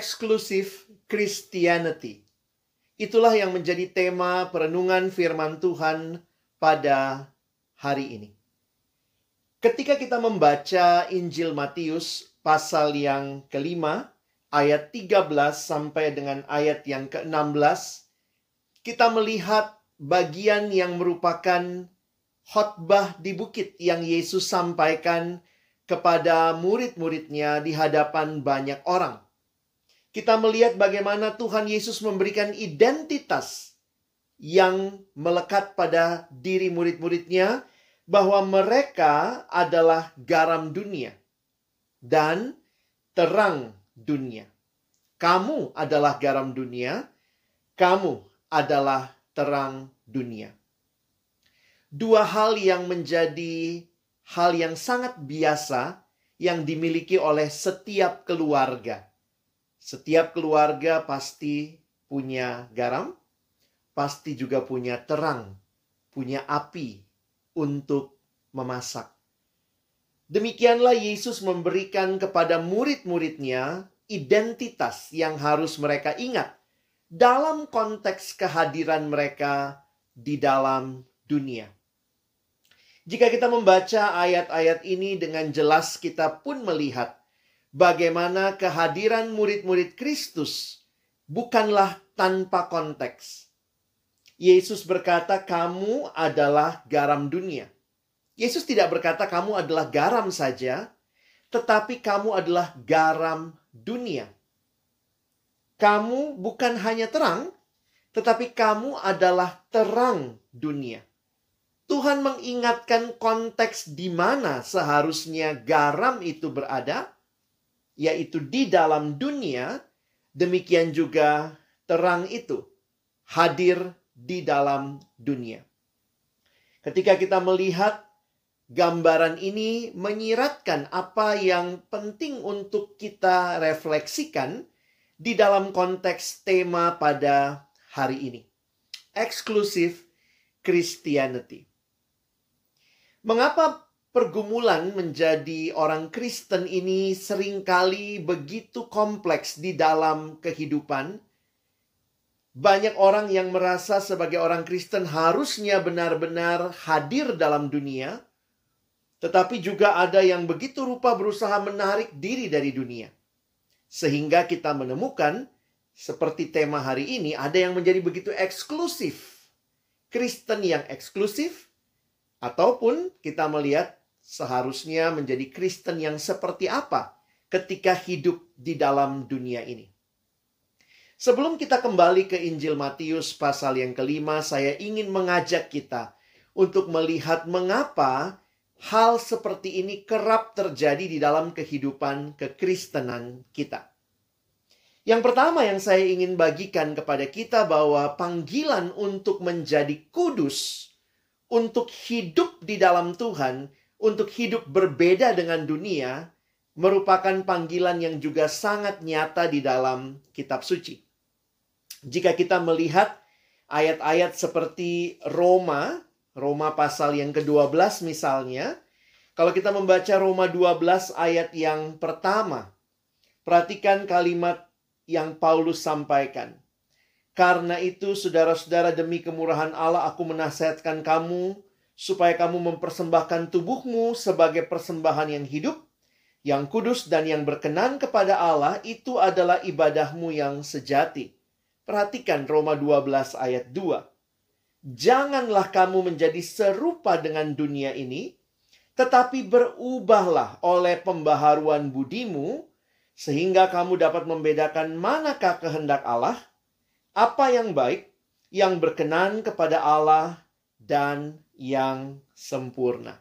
Exclusive Christianity. Itulah yang menjadi tema perenungan firman Tuhan pada hari ini. Ketika kita membaca Injil Matius pasal yang kelima, ayat 13 sampai dengan ayat yang ke-16, kita melihat bagian yang merupakan khotbah di bukit yang Yesus sampaikan kepada murid-muridnya di hadapan banyak orang kita melihat bagaimana Tuhan Yesus memberikan identitas yang melekat pada diri murid-muridnya bahwa mereka adalah garam dunia dan terang dunia. Kamu adalah garam dunia, kamu adalah terang dunia. Dua hal yang menjadi hal yang sangat biasa yang dimiliki oleh setiap keluarga setiap keluarga pasti punya garam, pasti juga punya terang, punya api untuk memasak. Demikianlah Yesus memberikan kepada murid-muridnya identitas yang harus mereka ingat dalam konteks kehadiran mereka di dalam dunia. Jika kita membaca ayat-ayat ini dengan jelas, kita pun melihat bagaimana kehadiran murid-murid Kristus bukanlah tanpa konteks. Yesus berkata, "Kamu adalah garam dunia." Yesus tidak berkata, "Kamu adalah garam saja," tetapi kamu adalah garam dunia. Kamu bukan hanya terang, tetapi kamu adalah terang dunia. Tuhan mengingatkan konteks di mana seharusnya garam itu berada, yaitu di dalam dunia, demikian juga terang itu hadir di dalam dunia. Ketika kita melihat gambaran ini menyiratkan apa yang penting untuk kita refleksikan di dalam konteks tema pada hari ini. Exclusive Christianity. Mengapa pergumulan menjadi orang Kristen ini sering kali begitu kompleks di dalam kehidupan. Banyak orang yang merasa sebagai orang Kristen harusnya benar-benar hadir dalam dunia, tetapi juga ada yang begitu rupa berusaha menarik diri dari dunia. Sehingga kita menemukan seperti tema hari ini ada yang menjadi begitu eksklusif. Kristen yang eksklusif ataupun kita melihat seharusnya menjadi Kristen yang seperti apa ketika hidup di dalam dunia ini. Sebelum kita kembali ke Injil Matius pasal yang kelima, saya ingin mengajak kita untuk melihat mengapa hal seperti ini kerap terjadi di dalam kehidupan kekristenan kita. Yang pertama yang saya ingin bagikan kepada kita bahwa panggilan untuk menjadi kudus, untuk hidup di dalam Tuhan, untuk hidup berbeda dengan dunia merupakan panggilan yang juga sangat nyata di dalam kitab suci. Jika kita melihat ayat-ayat seperti Roma, Roma pasal yang ke-12 misalnya, kalau kita membaca Roma 12 ayat yang pertama, perhatikan kalimat yang Paulus sampaikan. Karena itu, saudara-saudara, demi kemurahan Allah, aku menasihatkan kamu supaya kamu mempersembahkan tubuhmu sebagai persembahan yang hidup, yang kudus dan yang berkenan kepada Allah itu adalah ibadahmu yang sejati. Perhatikan Roma 12 ayat 2. Janganlah kamu menjadi serupa dengan dunia ini, tetapi berubahlah oleh pembaharuan budimu, sehingga kamu dapat membedakan manakah kehendak Allah, apa yang baik, yang berkenan kepada Allah, dan yang sempurna.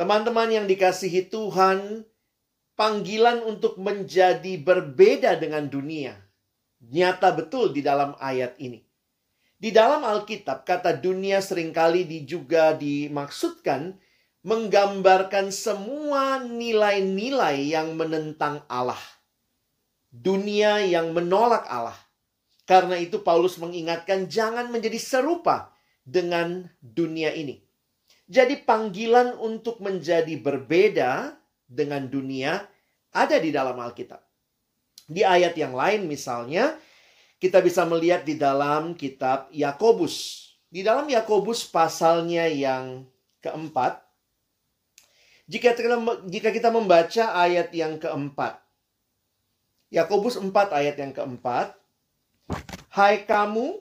Teman-teman yang dikasihi Tuhan, panggilan untuk menjadi berbeda dengan dunia nyata betul di dalam ayat ini. Di dalam Alkitab, kata dunia sering kali juga dimaksudkan menggambarkan semua nilai-nilai yang menentang Allah. Dunia yang menolak Allah. Karena itu Paulus mengingatkan jangan menjadi serupa dengan dunia ini. Jadi panggilan untuk menjadi berbeda dengan dunia ada di dalam Alkitab. Di ayat yang lain misalnya, kita bisa melihat di dalam kitab Yakobus. Di dalam Yakobus pasalnya yang keempat, jika kita, jika kita membaca ayat yang keempat, Yakobus 4 ayat yang keempat, Hai kamu,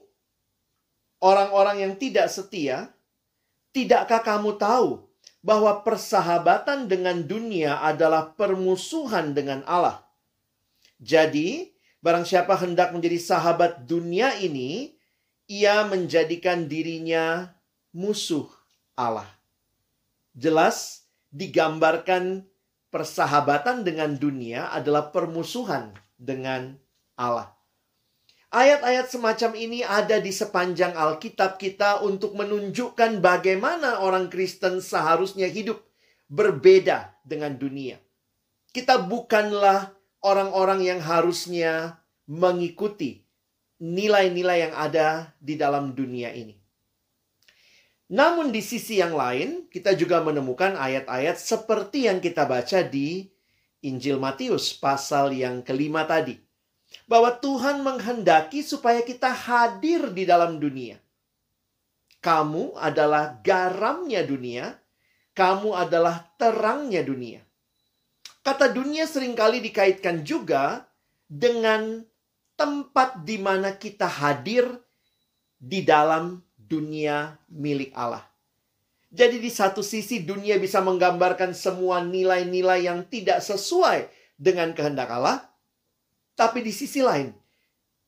orang-orang yang tidak setia, tidakkah kamu tahu bahwa persahabatan dengan dunia adalah permusuhan dengan Allah? Jadi, barang siapa hendak menjadi sahabat dunia ini, ia menjadikan dirinya musuh Allah. Jelas, digambarkan persahabatan dengan dunia adalah permusuhan dengan Allah. Ayat-ayat semacam ini ada di sepanjang Alkitab kita untuk menunjukkan bagaimana orang Kristen seharusnya hidup berbeda dengan dunia. Kita bukanlah orang-orang yang harusnya mengikuti nilai-nilai yang ada di dalam dunia ini. Namun di sisi yang lain, kita juga menemukan ayat-ayat seperti yang kita baca di Injil Matius pasal yang kelima tadi. Bahwa Tuhan menghendaki supaya kita hadir di dalam dunia. Kamu adalah garamnya dunia, kamu adalah terangnya dunia. Kata dunia sering kali dikaitkan juga dengan tempat di mana kita hadir di dalam dunia milik Allah. Jadi di satu sisi dunia bisa menggambarkan semua nilai-nilai yang tidak sesuai dengan kehendak Allah. Tapi di sisi lain,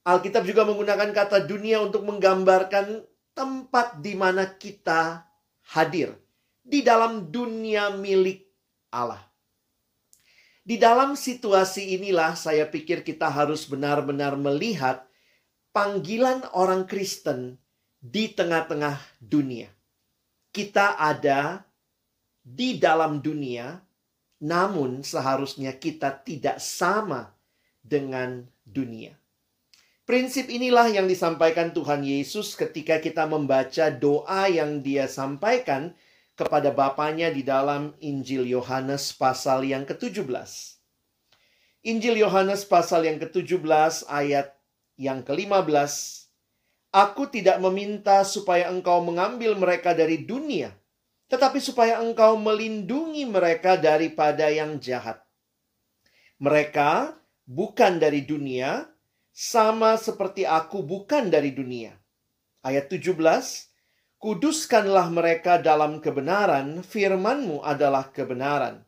Alkitab juga menggunakan kata dunia untuk menggambarkan tempat di mana kita hadir. Di dalam dunia milik Allah. Di dalam situasi inilah saya pikir kita harus benar-benar melihat panggilan orang Kristen di tengah-tengah dunia. Kita ada di dalam dunia, namun seharusnya kita tidak sama dengan dunia. Prinsip inilah yang disampaikan Tuhan Yesus ketika kita membaca doa yang dia sampaikan kepada Bapaknya di dalam Injil Yohanes pasal yang ke-17. Injil Yohanes pasal yang ke-17 ayat yang ke-15 Aku tidak meminta supaya engkau mengambil mereka dari dunia, tetapi supaya engkau melindungi mereka daripada yang jahat. Mereka bukan dari dunia, sama seperti aku bukan dari dunia. Ayat 17, Kuduskanlah mereka dalam kebenaran, firmanmu adalah kebenaran.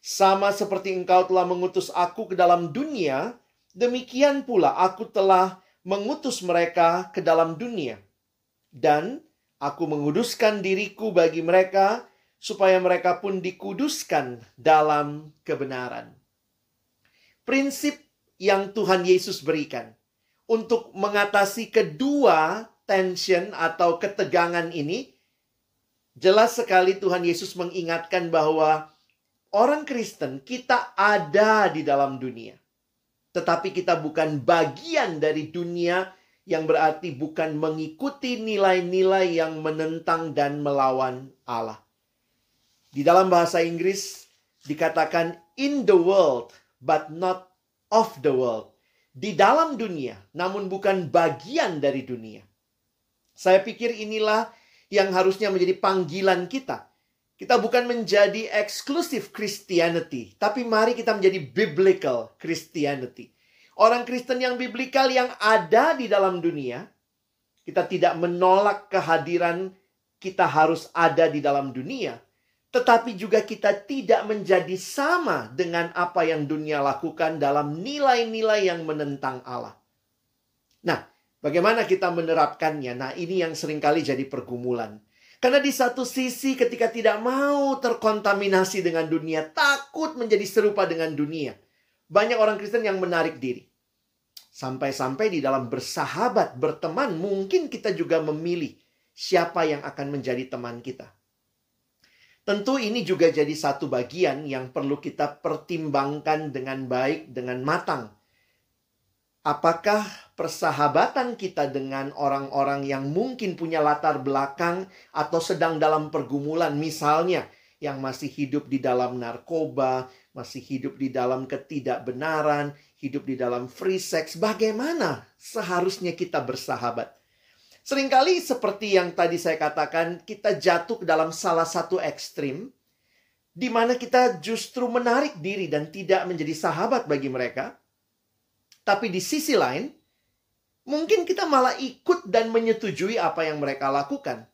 Sama seperti engkau telah mengutus aku ke dalam dunia, demikian pula aku telah mengutus mereka ke dalam dunia. Dan aku menguduskan diriku bagi mereka, supaya mereka pun dikuduskan dalam kebenaran. Prinsip yang Tuhan Yesus berikan untuk mengatasi kedua tension atau ketegangan ini, jelas sekali Tuhan Yesus mengingatkan bahwa orang Kristen kita ada di dalam dunia tetapi kita bukan bagian dari dunia yang berarti bukan mengikuti nilai-nilai yang menentang dan melawan Allah. Di dalam bahasa Inggris dikatakan in the world but not of the world. Di dalam dunia namun bukan bagian dari dunia. Saya pikir inilah yang harusnya menjadi panggilan kita kita bukan menjadi eksklusif Christianity, tapi mari kita menjadi biblical Christianity. Orang Kristen yang biblikal yang ada di dalam dunia, kita tidak menolak kehadiran kita harus ada di dalam dunia, tetapi juga kita tidak menjadi sama dengan apa yang dunia lakukan dalam nilai-nilai yang menentang Allah. Nah, bagaimana kita menerapkannya? Nah, ini yang sering kali jadi pergumulan. Karena di satu sisi ketika tidak mau terkontaminasi dengan dunia, takut menjadi serupa dengan dunia. Banyak orang Kristen yang menarik diri. Sampai-sampai di dalam bersahabat, berteman, mungkin kita juga memilih siapa yang akan menjadi teman kita. Tentu ini juga jadi satu bagian yang perlu kita pertimbangkan dengan baik, dengan matang Apakah persahabatan kita dengan orang-orang yang mungkin punya latar belakang atau sedang dalam pergumulan, misalnya yang masih hidup di dalam narkoba, masih hidup di dalam ketidakbenaran, hidup di dalam free sex. Bagaimana seharusnya kita bersahabat? Seringkali seperti yang tadi saya katakan, kita jatuh ke dalam salah satu ekstrim, di mana kita justru menarik diri dan tidak menjadi sahabat bagi mereka. Tapi di sisi lain, mungkin kita malah ikut dan menyetujui apa yang mereka lakukan.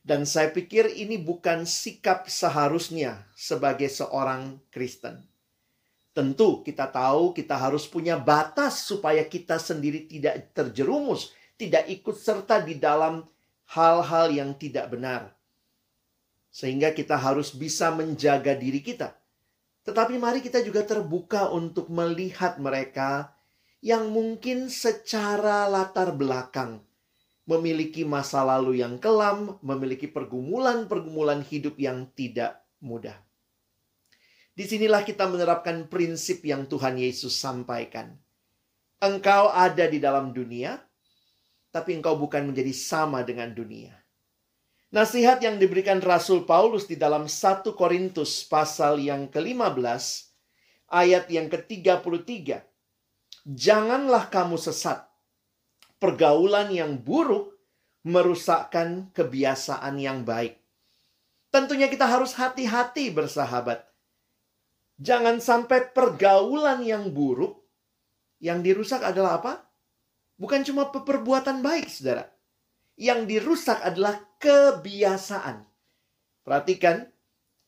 Dan saya pikir ini bukan sikap seharusnya sebagai seorang Kristen. Tentu kita tahu kita harus punya batas supaya kita sendiri tidak terjerumus tidak ikut serta di dalam hal-hal yang tidak benar. Sehingga kita harus bisa menjaga diri kita. Tetapi mari kita juga terbuka untuk melihat mereka yang mungkin secara latar belakang memiliki masa lalu yang kelam, memiliki pergumulan-pergumulan hidup yang tidak mudah. Di sinilah kita menerapkan prinsip yang Tuhan Yesus sampaikan. Engkau ada di dalam dunia, tapi engkau bukan menjadi sama dengan dunia. Nasihat yang diberikan Rasul Paulus di dalam 1 Korintus pasal yang ke-15 ayat yang ke-33. Janganlah kamu sesat. Pergaulan yang buruk merusakkan kebiasaan yang baik. Tentunya kita harus hati-hati bersahabat. Jangan sampai pergaulan yang buruk yang dirusak adalah apa? Bukan cuma perbuatan baik, saudara. Yang dirusak adalah kebiasaan. Perhatikan,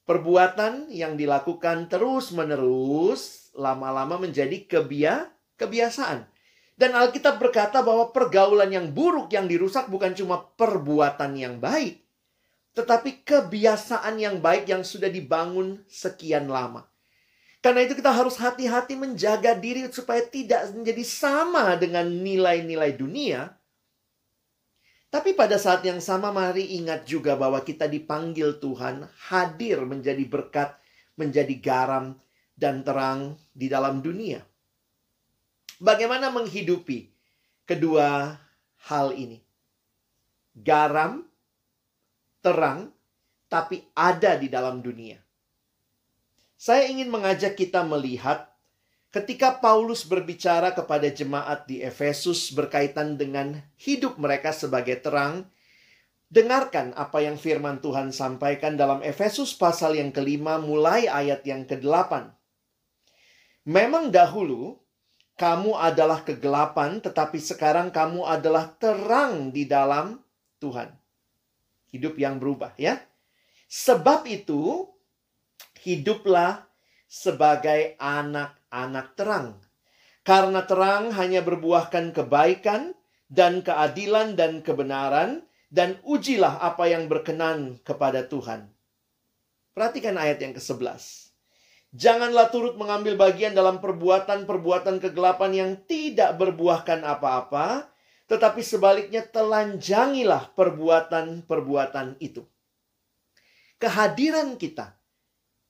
perbuatan yang dilakukan terus-menerus lama-lama menjadi kebia kebiasaan. Dan Alkitab berkata bahwa pergaulan yang buruk yang dirusak bukan cuma perbuatan yang baik, tetapi kebiasaan yang baik yang sudah dibangun sekian lama. Karena itu kita harus hati-hati menjaga diri supaya tidak menjadi sama dengan nilai-nilai dunia. Tapi pada saat yang sama mari ingat juga bahwa kita dipanggil Tuhan hadir menjadi berkat, menjadi garam dan terang di dalam dunia. Bagaimana menghidupi kedua hal ini? Garam, terang, tapi ada di dalam dunia. Saya ingin mengajak kita melihat ketika Paulus berbicara kepada jemaat di Efesus berkaitan dengan hidup mereka sebagai terang. Dengarkan apa yang firman Tuhan sampaikan dalam Efesus pasal yang kelima mulai ayat yang ke-8. Memang dahulu kamu adalah kegelapan tetapi sekarang kamu adalah terang di dalam Tuhan. Hidup yang berubah ya. Sebab itu hiduplah sebagai anak-anak terang. Karena terang hanya berbuahkan kebaikan dan keadilan dan kebenaran dan ujilah apa yang berkenan kepada Tuhan. Perhatikan ayat yang ke-11. Janganlah turut mengambil bagian dalam perbuatan-perbuatan kegelapan yang tidak berbuahkan apa-apa, tetapi sebaliknya telanjangilah perbuatan-perbuatan itu. Kehadiran kita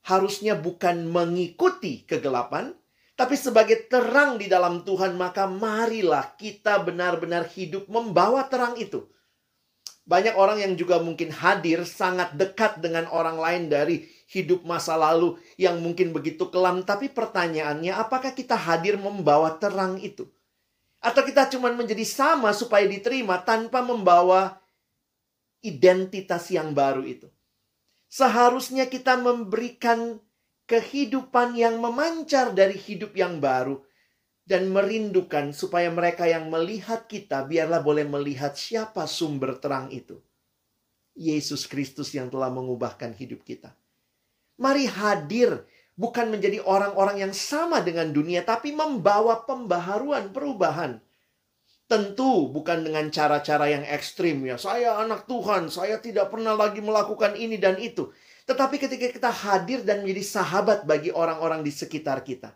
harusnya bukan mengikuti kegelapan, tapi sebagai terang di dalam Tuhan, maka marilah kita benar-benar hidup membawa terang itu. Banyak orang yang juga mungkin hadir sangat dekat dengan orang lain dari hidup masa lalu yang mungkin begitu kelam. Tapi pertanyaannya, apakah kita hadir membawa terang itu? Atau kita cuma menjadi sama supaya diterima tanpa membawa identitas yang baru itu? Seharusnya kita memberikan kehidupan yang memancar dari hidup yang baru dan merindukan supaya mereka yang melihat kita biarlah boleh melihat siapa sumber terang itu. Yesus Kristus yang telah mengubahkan hidup kita. Mari hadir bukan menjadi orang-orang yang sama dengan dunia tapi membawa pembaharuan, perubahan Tentu bukan dengan cara-cara yang ekstrim ya. Saya anak Tuhan, saya tidak pernah lagi melakukan ini dan itu. Tetapi ketika kita hadir dan menjadi sahabat bagi orang-orang di sekitar kita.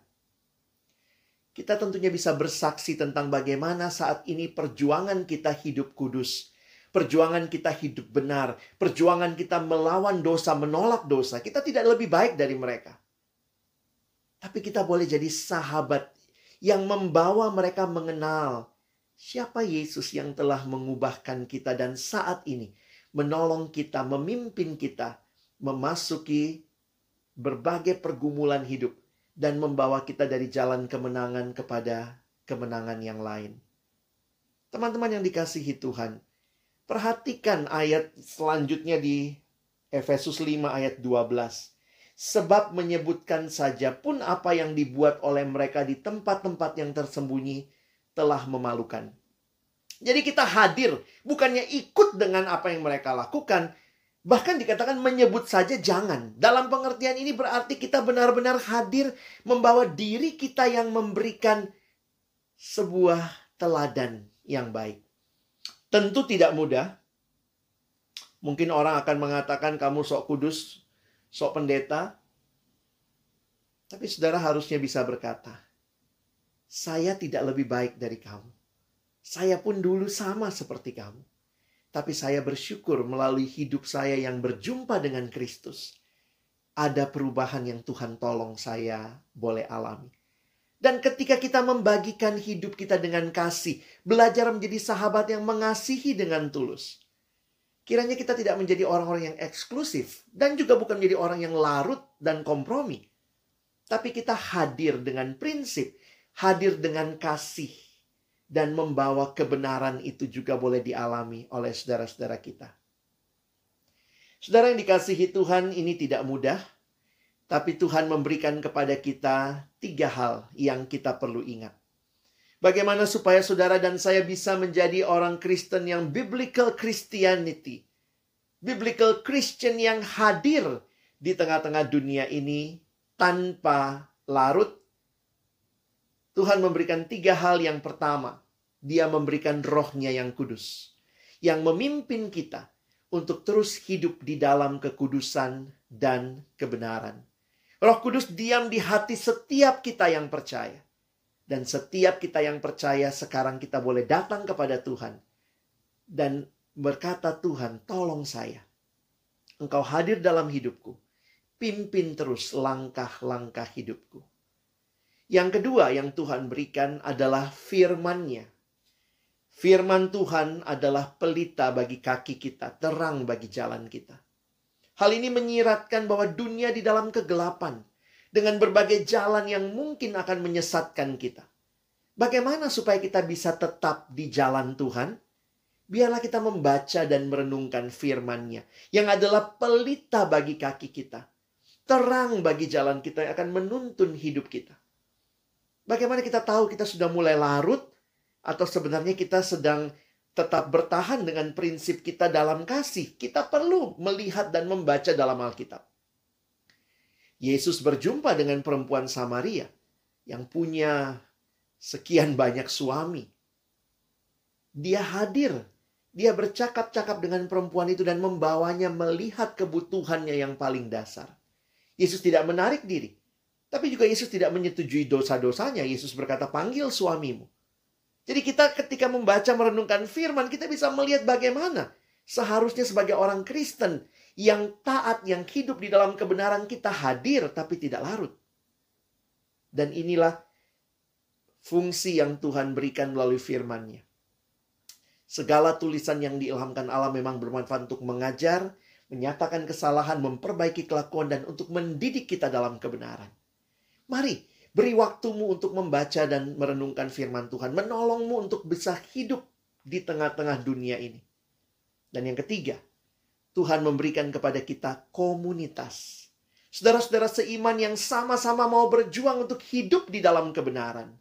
Kita tentunya bisa bersaksi tentang bagaimana saat ini perjuangan kita hidup kudus. Perjuangan kita hidup benar. Perjuangan kita melawan dosa, menolak dosa. Kita tidak lebih baik dari mereka. Tapi kita boleh jadi sahabat yang membawa mereka mengenal Siapa Yesus yang telah mengubahkan kita dan saat ini menolong kita, memimpin kita memasuki berbagai pergumulan hidup dan membawa kita dari jalan kemenangan kepada kemenangan yang lain. Teman-teman yang dikasihi Tuhan, perhatikan ayat selanjutnya di Efesus 5 ayat 12. Sebab menyebutkan saja pun apa yang dibuat oleh mereka di tempat-tempat yang tersembunyi telah memalukan. Jadi kita hadir, bukannya ikut dengan apa yang mereka lakukan, Bahkan dikatakan menyebut saja jangan. Dalam pengertian ini berarti kita benar-benar hadir membawa diri kita yang memberikan sebuah teladan yang baik. Tentu tidak mudah. Mungkin orang akan mengatakan kamu sok kudus, sok pendeta. Tapi saudara harusnya bisa berkata, saya tidak lebih baik dari kamu. Saya pun dulu sama seperti kamu tapi saya bersyukur melalui hidup saya yang berjumpa dengan Kristus. Ada perubahan yang Tuhan tolong saya boleh alami. Dan ketika kita membagikan hidup kita dengan kasih, belajar menjadi sahabat yang mengasihi dengan tulus. Kiranya kita tidak menjadi orang-orang yang eksklusif dan juga bukan menjadi orang yang larut dan kompromi. Tapi kita hadir dengan prinsip, hadir dengan kasih, dan membawa kebenaran itu juga boleh dialami oleh saudara-saudara kita. Saudara yang dikasihi Tuhan, ini tidak mudah, tapi Tuhan memberikan kepada kita tiga hal yang kita perlu ingat. Bagaimana supaya saudara dan saya bisa menjadi orang Kristen yang biblical Christianity, biblical Christian yang hadir di tengah-tengah dunia ini tanpa larut Tuhan memberikan tiga hal yang pertama. Dia memberikan rohnya yang kudus. Yang memimpin kita untuk terus hidup di dalam kekudusan dan kebenaran. Roh Kudus diam di hati setiap kita yang percaya. Dan setiap kita yang percaya sekarang kita boleh datang kepada Tuhan. Dan berkata Tuhan, tolong saya. Engkau hadir dalam hidupku. Pimpin terus langkah-langkah hidupku. Yang kedua yang Tuhan berikan adalah firman-Nya. Firman Tuhan adalah pelita bagi kaki kita, terang bagi jalan kita. Hal ini menyiratkan bahwa dunia di dalam kegelapan dengan berbagai jalan yang mungkin akan menyesatkan kita. Bagaimana supaya kita bisa tetap di jalan Tuhan? Biarlah kita membaca dan merenungkan firman-Nya yang adalah pelita bagi kaki kita, terang bagi jalan kita yang akan menuntun hidup kita. Bagaimana kita tahu kita sudah mulai larut atau sebenarnya kita sedang tetap bertahan dengan prinsip kita dalam kasih? Kita perlu melihat dan membaca dalam Alkitab. Yesus berjumpa dengan perempuan Samaria yang punya sekian banyak suami. Dia hadir, dia bercakap-cakap dengan perempuan itu dan membawanya melihat kebutuhannya yang paling dasar. Yesus tidak menarik diri. Tapi juga Yesus tidak menyetujui dosa-dosanya. Yesus berkata, panggil suamimu. Jadi kita ketika membaca merenungkan firman, kita bisa melihat bagaimana seharusnya sebagai orang Kristen yang taat, yang hidup di dalam kebenaran kita hadir tapi tidak larut. Dan inilah fungsi yang Tuhan berikan melalui firman-Nya. Segala tulisan yang diilhamkan Allah memang bermanfaat untuk mengajar, menyatakan kesalahan, memperbaiki kelakuan, dan untuk mendidik kita dalam kebenaran. Mari, beri waktumu untuk membaca dan merenungkan firman Tuhan. Menolongmu untuk bisa hidup di tengah-tengah dunia ini. Dan yang ketiga, Tuhan memberikan kepada kita komunitas. Saudara-saudara seiman yang sama-sama mau berjuang untuk hidup di dalam kebenaran.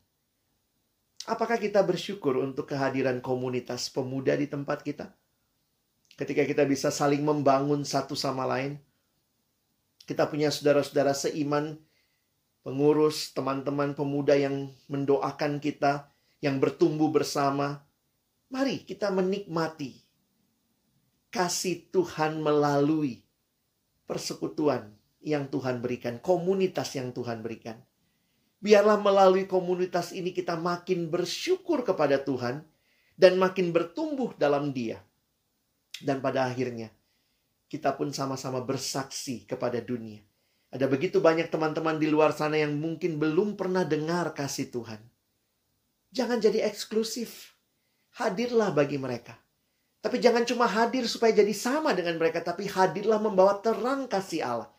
Apakah kita bersyukur untuk kehadiran komunitas pemuda di tempat kita? Ketika kita bisa saling membangun satu sama lain. Kita punya saudara-saudara seiman pengurus, teman-teman pemuda yang mendoakan kita, yang bertumbuh bersama. Mari kita menikmati kasih Tuhan melalui persekutuan yang Tuhan berikan, komunitas yang Tuhan berikan. Biarlah melalui komunitas ini kita makin bersyukur kepada Tuhan dan makin bertumbuh dalam Dia. Dan pada akhirnya kita pun sama-sama bersaksi kepada dunia ada begitu banyak teman-teman di luar sana yang mungkin belum pernah dengar kasih Tuhan. Jangan jadi eksklusif. Hadirlah bagi mereka. Tapi jangan cuma hadir supaya jadi sama dengan mereka, tapi hadirlah membawa terang kasih Allah.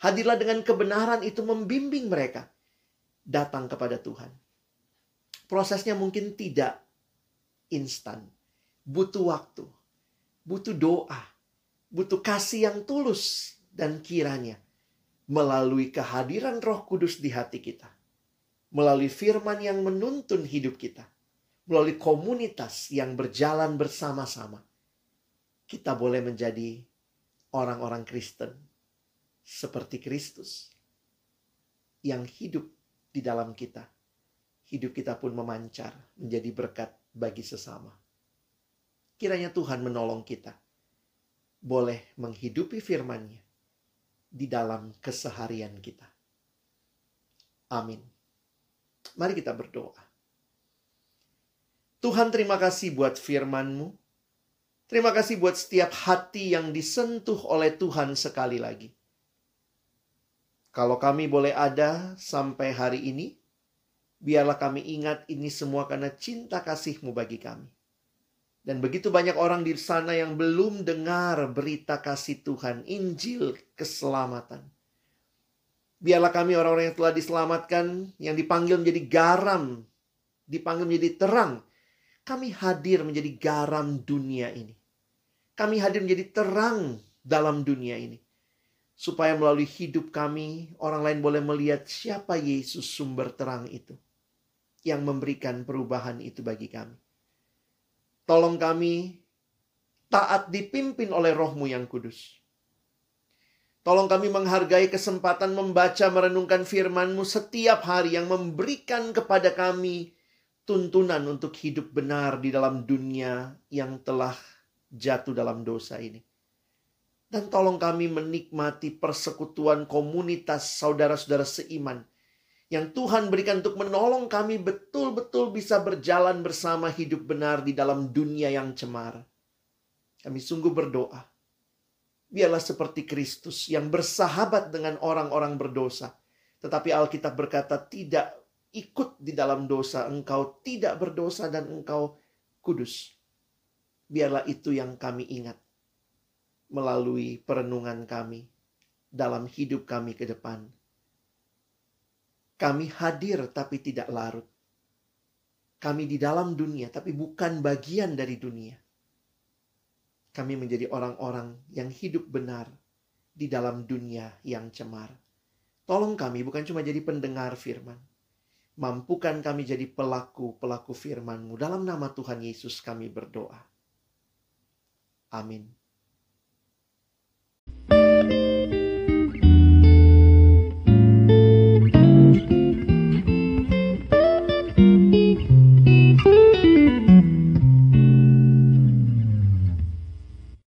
Hadirlah dengan kebenaran itu membimbing mereka. datang kepada Tuhan. Prosesnya mungkin tidak instan, butuh waktu, butuh doa, butuh kasih yang tulus, dan kiranya melalui kehadiran Roh Kudus di hati kita, melalui firman yang menuntun hidup kita, melalui komunitas yang berjalan bersama-sama, kita boleh menjadi orang-orang Kristen seperti Kristus yang hidup di dalam kita. Hidup kita pun memancar menjadi berkat bagi sesama. Kiranya Tuhan menolong kita boleh menghidupi firman-Nya di dalam keseharian kita. Amin. Mari kita berdoa. Tuhan terima kasih buat firman-Mu. Terima kasih buat setiap hati yang disentuh oleh Tuhan sekali lagi. Kalau kami boleh ada sampai hari ini, biarlah kami ingat ini semua karena cinta kasih-Mu bagi kami. Dan begitu banyak orang di sana yang belum dengar berita kasih Tuhan, Injil keselamatan. Biarlah kami orang-orang yang telah diselamatkan, yang dipanggil menjadi garam, dipanggil menjadi terang. Kami hadir menjadi garam dunia ini. Kami hadir menjadi terang dalam dunia ini. Supaya melalui hidup kami, orang lain boleh melihat siapa Yesus sumber terang itu. Yang memberikan perubahan itu bagi kami. Tolong kami taat dipimpin oleh rohmu yang kudus. Tolong kami menghargai kesempatan membaca merenungkan firman-Mu setiap hari yang memberikan kepada kami tuntunan untuk hidup benar di dalam dunia yang telah jatuh dalam dosa ini. Dan tolong kami menikmati persekutuan komunitas saudara-saudara seiman yang Tuhan berikan untuk menolong kami betul-betul bisa berjalan bersama hidup benar di dalam dunia yang cemar. Kami sungguh berdoa. Biarlah seperti Kristus yang bersahabat dengan orang-orang berdosa. Tetapi Alkitab berkata tidak ikut di dalam dosa. Engkau tidak berdosa dan engkau kudus. Biarlah itu yang kami ingat melalui perenungan kami dalam hidup kami ke depan kami hadir tapi tidak larut. Kami di dalam dunia tapi bukan bagian dari dunia. Kami menjadi orang-orang yang hidup benar di dalam dunia yang cemar. Tolong kami bukan cuma jadi pendengar firman. Mampukan kami jadi pelaku-pelaku FirmanMu. Dalam nama Tuhan Yesus kami berdoa. Amin.